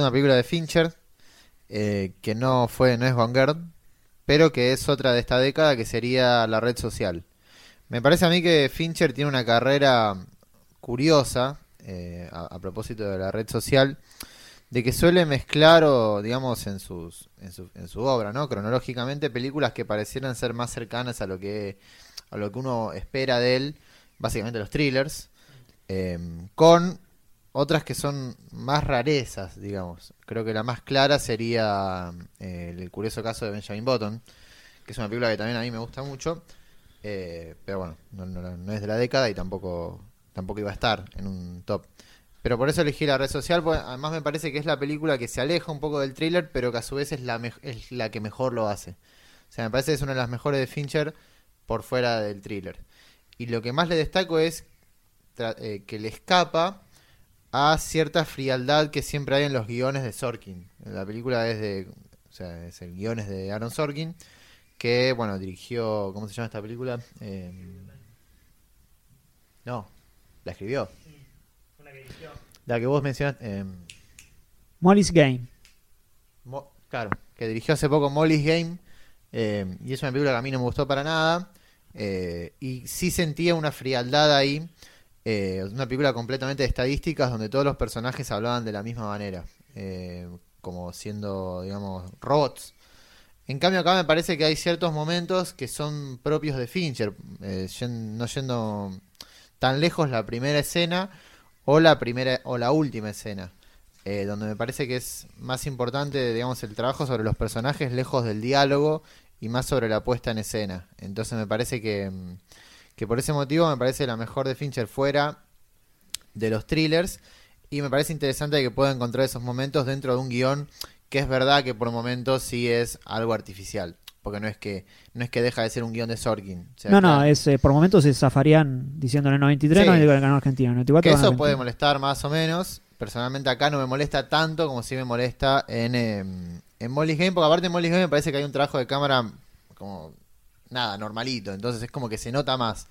una película de Fincher eh, que no fue, no es Gone Girl, pero que es otra de esta década que sería La Red Social. Me parece a mí que Fincher tiene una carrera curiosa eh, a, a propósito de la red social, de que suele mezclar o digamos en sus en su, en su obra, ¿no? Cronológicamente películas que parecieran ser más cercanas a lo que a lo que uno espera de él, básicamente los thrillers, eh, con otras que son más rarezas, digamos. Creo que la más clara sería eh, el curioso caso de Benjamin Button, que es una película que también a mí me gusta mucho, eh, pero bueno, no, es de la década y tampoco, tampoco iba a estar en un top. Pero por eso elegí la red social, porque además me parece que es la película que se aleja un poco del thriller, pero que a su vez es la, que mejor lo hace. O sea, me parece que es una de las mejores de Fincher por fuera del thriller. Y lo que más le destaco es eh, que le escapa a cierta frialdad que siempre hay en los guiones de Sorkin. La película es de, o sea, es el guion es de Aaron Sorkin, que bueno, dirigió, ¿cómo se llama esta película? Eh, no, la escribió. La que vos mencionaste, eh, Molly's Game. Mo- claro, que dirigió hace poco Molly's Game, eh, y es una película que a mí no me gustó para nada, eh, y sí sentía una frialdad ahí, eh, una película completamente de estadísticas donde todos los personajes hablaban de la misma manera, eh, como siendo, digamos, robots. En cambio acá me parece que hay ciertos momentos que son propios de Fincher, eh, no yendo tan lejos la primera escena o la primera o la última escena eh, donde me parece que es más importante, digamos, el trabajo sobre los personajes lejos del diálogo y más sobre la puesta en escena. Entonces me parece que, mm, que por ese motivo me parece la mejor de Fincher fuera de los thrillers y me parece interesante que pueda encontrar esos momentos dentro de un guion que es verdad que por momentos sí es algo artificial. Porque no es que no es que deja de ser un guion de Sorkin. O sea, no, no, es, eh, por momentos se zafarían diciéndole 93, Sí. 94 ganó Argentina, 94 Que eso puede molestar más o menos. Personalmente acá no me molesta tanto como si me molesta en, em, en Molly's Game, porque aparte en Molly's Game me parece que hay un trabajo de cámara como nada, normalito, entonces es como que se nota más.